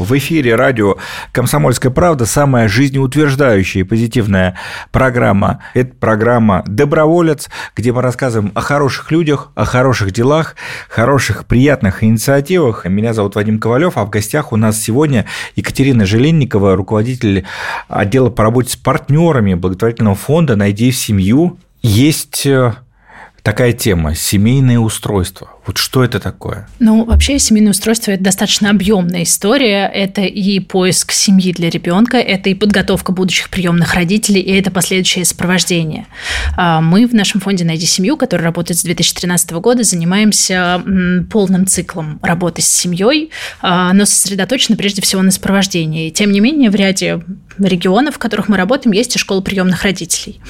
В эфире радио «Комсомольская правда» самая жизнеутверждающая и позитивная программа. Это программа «Доброволец», где мы рассказываем о хороших людях, о хороших делах, хороших, приятных инициативах. Меня зовут Вадим Ковалев, а в гостях у нас сегодня Екатерина Желенникова, руководитель отдела по работе с партнерами благотворительного фонда «Найди семью». Есть э, такая тема – семейное устройство. Вот что это такое? Ну, вообще, семейное устройство – это достаточно объемная история. Это и поиск семьи для ребенка, это и подготовка будущих приемных родителей, и это последующее сопровождение. А, мы в нашем фонде «Найди семью», который работает с 2013 года, занимаемся полным циклом работы с семьей, а, но сосредоточены прежде всего на сопровождении. Тем не менее, в ряде регионов, в которых мы работаем, есть и школа приемных родителей.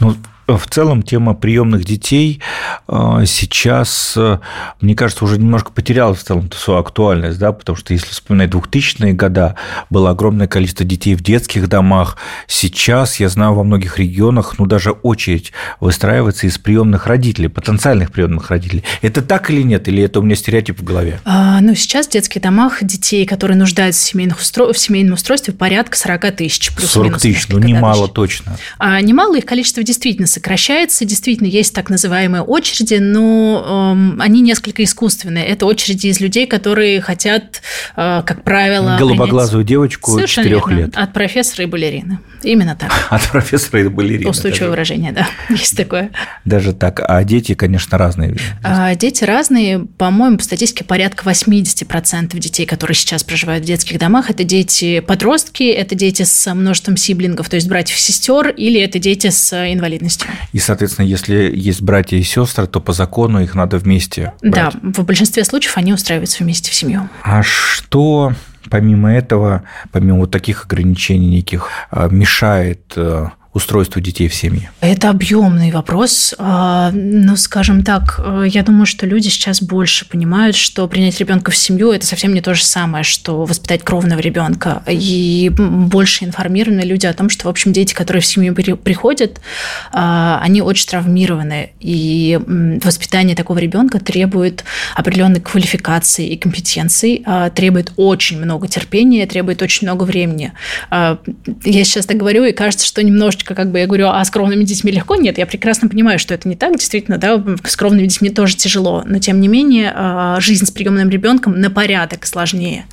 Ну, в целом тема приемных детей э, сейчас, э, мне кажется, уже немножко потеряла в целом свою актуальность, да, потому что если вспоминать 2000-е годы, было огромное количество детей в детских домах. Сейчас, я знаю, во многих регионах, ну, даже очередь выстраивается из приемных родителей, потенциальных приемных родителей. Это так или нет? Или это у меня стереотип в голове? А, ну, сейчас в детских домах детей, которые нуждаются в, семейных устро... в семейном устройстве, порядка 40 тысяч. 40 тысяч, ну, немало точно. А, немало, их количество действительно сокращается. Действительно, есть так называемые очереди, но э, они несколько искусственные. Это очереди из людей, которые хотят, э, как правило... Голубоглазую принять... девочку 4 лет. От профессора и балерины. Именно так. От профессора и балерины. Устойчивое даже. выражение, да. Есть такое. Даже так. А дети, конечно, разные. А, дети разные. По-моему, по статистике порядка 80% детей, которые сейчас проживают в детских домах, это дети-подростки, это дети с множеством сиблингов, то есть братьев и сестер, или это дети с инвалидностью. И, соответственно, если есть братья и сестры, то по закону их надо вместе брать. Да, в большинстве случаев они устраиваются вместе в семью. А что помимо этого, помимо вот таких ограничений неких, а, мешает э, устройству детей в семье? Это объемный вопрос. А, ну, скажем так, э, я думаю, что люди сейчас больше понимают, что принять ребенка в семью это совсем не то же самое, что воспитать кровного ребенка. И больше информированы люди о том, что, в общем, дети, которые в семью приходят, а, они очень травмированы. И воспитание такого ребенка требует определенной квалификации и компетенций, а, требует очень много терпения, требует очень много времени. Я сейчас так говорю, и кажется, что немножечко немножечко, как бы я говорю, а с кровными детьми легко? Нет, я прекрасно понимаю, что это не так, действительно, да, с кровными детьми тоже тяжело, но тем не менее а, жизнь с приемным ребенком на порядок сложнее.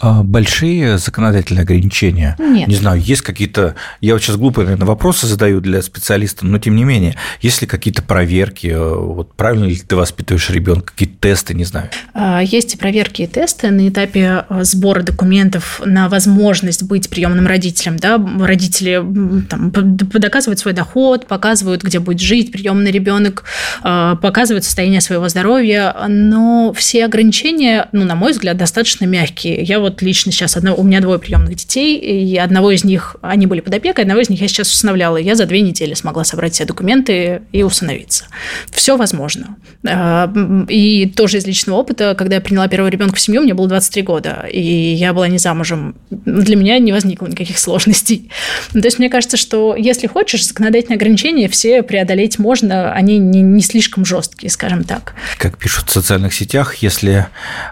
А большие законодательные ограничения? Нет. Не знаю, есть какие-то, я вот сейчас глупые, наверное, вопросы задаю для специалиста, но тем не менее, есть ли какие-то проверки, э, вот правильно ли ты воспитываешь ребенка, какие-то тесты, не знаю? А, есть и проверки, и тесты на этапе э, сбора документов на возможность быть приемным родителем, да, родители там, доказывают свой доход, показывают, где будет жить приемный ребенок, э, показывают состояние своего здоровья, но все ограничения, ну, на мой взгляд, достаточно мягкие. Я вот лично сейчас, одно, у меня двое приемных детей, и одного из них, они были под опекой, одного из них я сейчас усыновляла. Я за две недели смогла собрать все документы и усыновиться. Все возможно. Э, и тоже из личного опыта, когда я приняла первого ребенка в семью, мне было 23 года, и я была не замужем. Для меня не возникло никаких сложностей. То есть мне кажется, что если хочешь, законодательные ограничения все преодолеть можно, они не, не слишком жесткие, скажем так. Как пишут в социальных сетях, если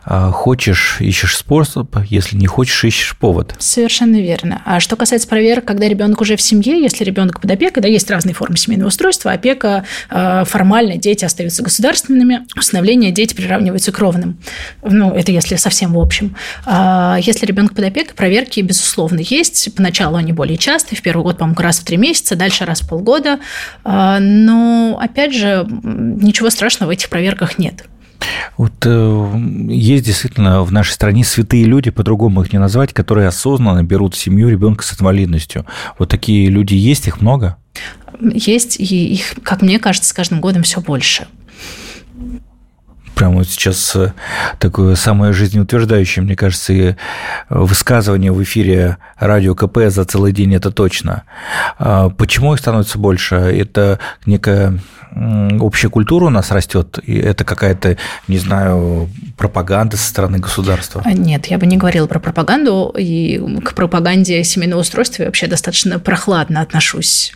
э, хочешь, ищешь способ, если не хочешь, ищешь повод. Совершенно верно. А что касается проверок, когда ребенок уже в семье, если ребенок под опекой, да, есть разные формы семейного устройства, опека э, формально, дети остаются государственными, установление дети приравниваются к ровным. Ну, это если совсем в общем. А если ребенок под опекой, проверки, безусловно, есть. Поначалу они более частые, в первый год, по-моему, раз в три месяца, дальше раз в полгода. А, но, опять же, ничего страшного в этих проверках нет. Вот э, есть действительно в нашей стране святые люди, по-другому их не назвать, которые осознанно берут семью ребенка с инвалидностью. Вот такие люди есть, их много? Есть, и их, как мне кажется, с каждым годом все больше. Прямо вот сейчас э, такое самое жизнеутверждающее, мне кажется, и высказывание в эфире радио КП за целый день это точно. А почему их становится больше? Это некая общая культура у нас растет, и это какая-то, не знаю, пропаганда со стороны государства? А, нет, я бы не говорила про пропаганду, и к пропаганде семейного устройства я вообще достаточно прохладно отношусь,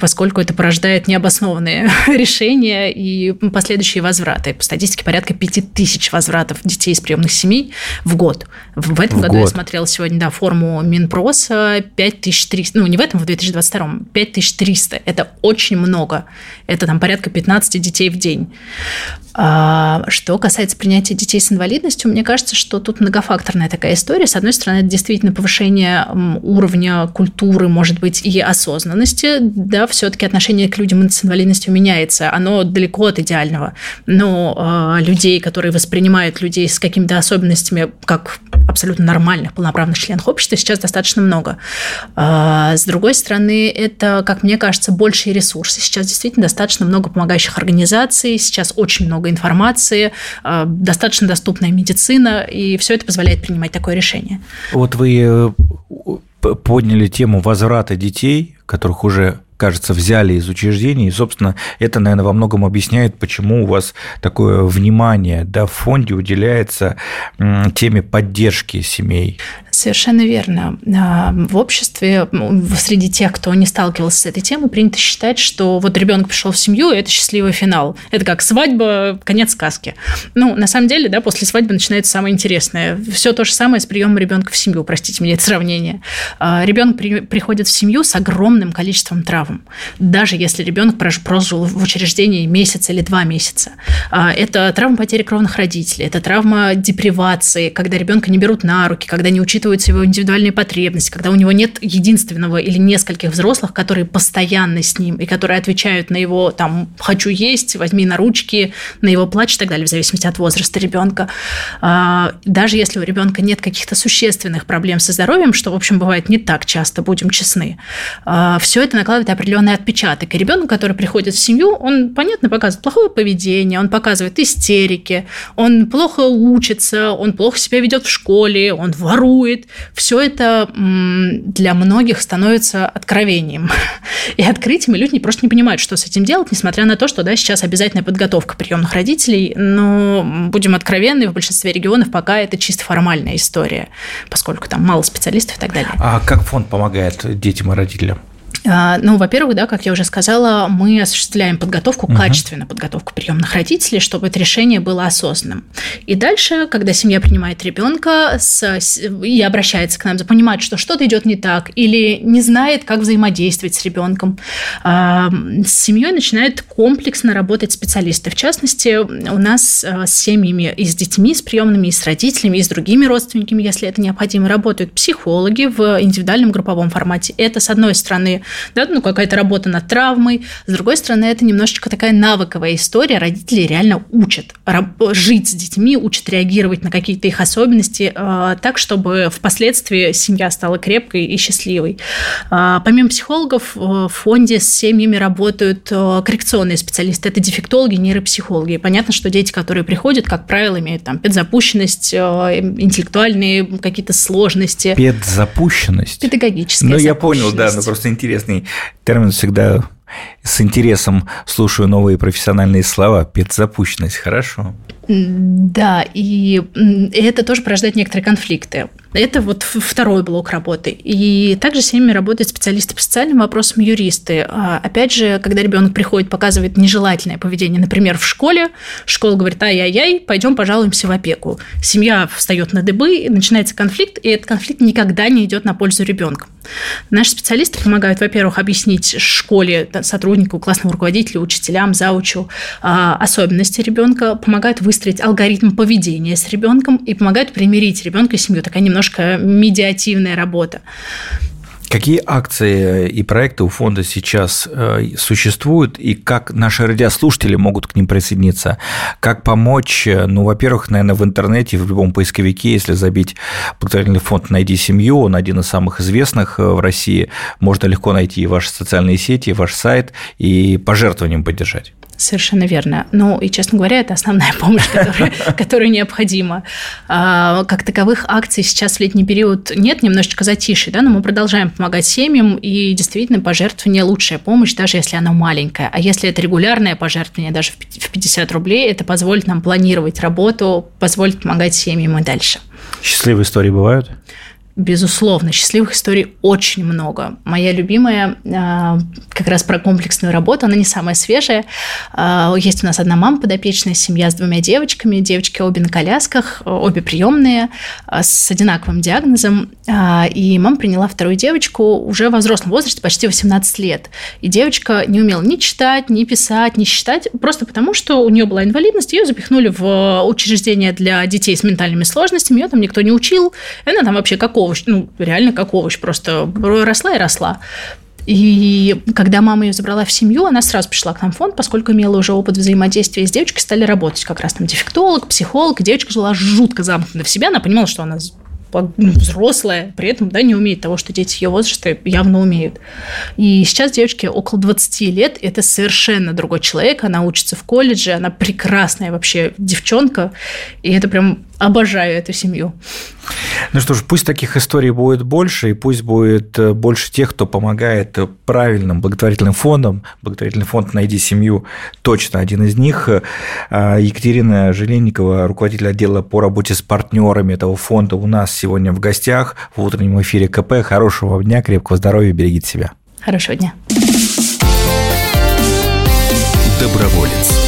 поскольку это порождает необоснованные решения и последующие возвраты. По статистике порядка 5000 возвратов детей из приемных семей в год. В этом в году год. я смотрела сегодня да, форму Минпроса 5300, ну не в этом, в 2022, 5300. Это очень много. Это там порядка порядка 15 детей в день. А, что касается принятия детей с инвалидностью, мне кажется, что тут многофакторная такая история. С одной стороны, это действительно повышение уровня культуры, может быть, и осознанности. Да, все-таки отношение к людям с инвалидностью меняется. Оно далеко от идеального. Но э, людей, которые воспринимают людей с какими-то особенностями как абсолютно нормальных, полноправных членов общества, сейчас достаточно много. А, с другой стороны, это, как мне кажется, большие ресурсы. Сейчас действительно достаточно много помогающих организаций, сейчас очень много информации, а, достаточно доступная медицина, и все это позволяет принимать такое решение. Вот вы э, подняли тему возврата детей, которых уже кажется, взяли из учреждений. И, собственно, это, наверное, во многом объясняет, почему у вас такое внимание да, в фонде уделяется теме поддержки семей. Совершенно верно. А, в обществе, среди тех, кто не сталкивался с этой темой, принято считать, что вот ребенок пришел в семью, и это счастливый финал. Это как свадьба, конец сказки. Ну, на самом деле, да, после свадьбы начинается самое интересное. Все то же самое с приемом ребенка в семью, простите мне это сравнение. А, ребенок при, приходит в семью с огромным количеством травм. Даже если ребенок прожил в учреждении месяц или два месяца. А, это травма потери кровных родителей, это травма депривации, когда ребенка не берут на руки, когда не учитывают учитываются его индивидуальные потребности, когда у него нет единственного или нескольких взрослых, которые постоянно с ним и которые отвечают на его там «хочу есть», «возьми на ручки», на его плач и так далее, в зависимости от возраста ребенка. А, даже если у ребенка нет каких-то существенных проблем со здоровьем, что, в общем, бывает не так часто, будем честны, а, все это накладывает определенный отпечаток. И ребенок, который приходит в семью, он, понятно, показывает плохое поведение, он показывает истерики, он плохо учится, он плохо себя ведет в школе, он ворует, все это для многих становится откровением и открытием, и люди просто не понимают, что с этим делать, несмотря на то, что да, сейчас обязательная подготовка приемных родителей, но будем откровенны, в большинстве регионов пока это чисто формальная история, поскольку там мало специалистов и так далее. А как фонд помогает детям и родителям? А, ну, во-первых, да, как я уже сказала, мы осуществляем подготовку, угу. качественную подготовку приемных родителей, чтобы это решение было осознанным. И дальше, когда семья принимает ребенка с, и обращается к нам, понимает, что что-то идет не так, или не знает, как взаимодействовать с ребенком, а, с семьей начинают комплексно работать специалисты. В частности, у нас а, с семьями и с детьми, с приемными, и с родителями, и с другими родственниками, если это необходимо, работают психологи в индивидуальном групповом формате. Это, с одной стороны, да, ну, какая-то работа над травмой. С другой стороны, это немножечко такая навыковая история. Родители реально учат жить с детьми, учат реагировать на какие-то их особенности э, так, чтобы впоследствии семья стала крепкой и счастливой. Э, помимо психологов, э, в фонде с семьями работают э, коррекционные специалисты. Это дефектологи, нейропсихологи. И понятно, что дети, которые приходят, как правило, имеют там педзапущенность, э, интеллектуальные какие-то сложности. Педзапущенность? Педагогическая Ну, я понял, да, но просто интересно интересный термин, всегда с интересом слушаю новые профессиональные слова. Педзапущенность, хорошо. Да, и это тоже порождает некоторые конфликты. Это вот второй блок работы. И также с ними работают специалисты по социальным вопросам, юристы. А, опять же, когда ребенок приходит, показывает нежелательное поведение, например, в школе, школа говорит, ай-яй-яй, пойдем пожалуемся в опеку. Семья встает на дыбы, начинается конфликт, и этот конфликт никогда не идет на пользу ребенка. Наши специалисты помогают, во-первых, объяснить школе, сотруднику, классному руководителю, учителям, заучу а, особенности ребенка, помогают выстроить алгоритм поведения с ребенком и помогают примирить ребенка и семью. Такая немножко медиативная работа. Какие акции и проекты у фонда сейчас э, существуют, и как наши радиослушатели могут к ним присоединиться? Как помочь? Ну, во-первых, наверное, в интернете, в любом поисковике, если забить благотворительный фонд «Найди семью», он один из самых известных э, в России, можно легко найти ваши социальные сети, ваш сайт и пожертвованием поддержать. Совершенно верно. Ну, и, честно говоря, это основная помощь, которая, которая необходима. А, как таковых акций сейчас в летний период нет, немножечко затишье, да, но мы продолжаем помогать семьям, и действительно пожертвование – лучшая помощь, даже если она маленькая. А если это регулярное пожертвование, даже в 50 рублей, это позволит нам планировать работу, позволит помогать семьям и дальше. Счастливые истории бывают? Безусловно, счастливых историй очень много. Моя любимая а, как раз про комплексную работу, она не самая свежая. А, есть у нас одна мама подопечная, семья с двумя девочками. Девочки обе на колясках, обе приемные, а, с одинаковым диагнозом. И мама приняла вторую девочку уже в взрослом возрасте, почти 18 лет. И девочка не умела ни читать, ни писать, ни считать, просто потому что у нее была инвалидность, ее запихнули в учреждение для детей с ментальными сложностями, ее там никто не учил, и она там вообще какого овощ, ну, реально как овощ, просто росла и росла. И когда мама ее забрала в семью, она сразу пришла к нам в фонд, поскольку имела уже опыт взаимодействия с девочкой, стали работать как раз там дефектолог, психолог. Девочка жила жутко замкнута в себя, она понимала, что она ну, взрослая, при этом да, не умеет того, что дети ее возраста явно умеют. И сейчас девочке около 20 лет, это совершенно другой человек, она учится в колледже, она прекрасная вообще девчонка, и это прям обожаю эту семью. Ну что ж, пусть таких историй будет больше, и пусть будет э, больше тех, кто помогает правильным благотворительным фондам. Благотворительный фонд «Найди семью» точно один из них. А Екатерина Желенникова, руководитель отдела по работе с партнерами этого фонда, у нас сегодня в гостях в утреннем эфире КП. Хорошего дня, крепкого здоровья, берегите себя. Хорошего дня. Доброволец.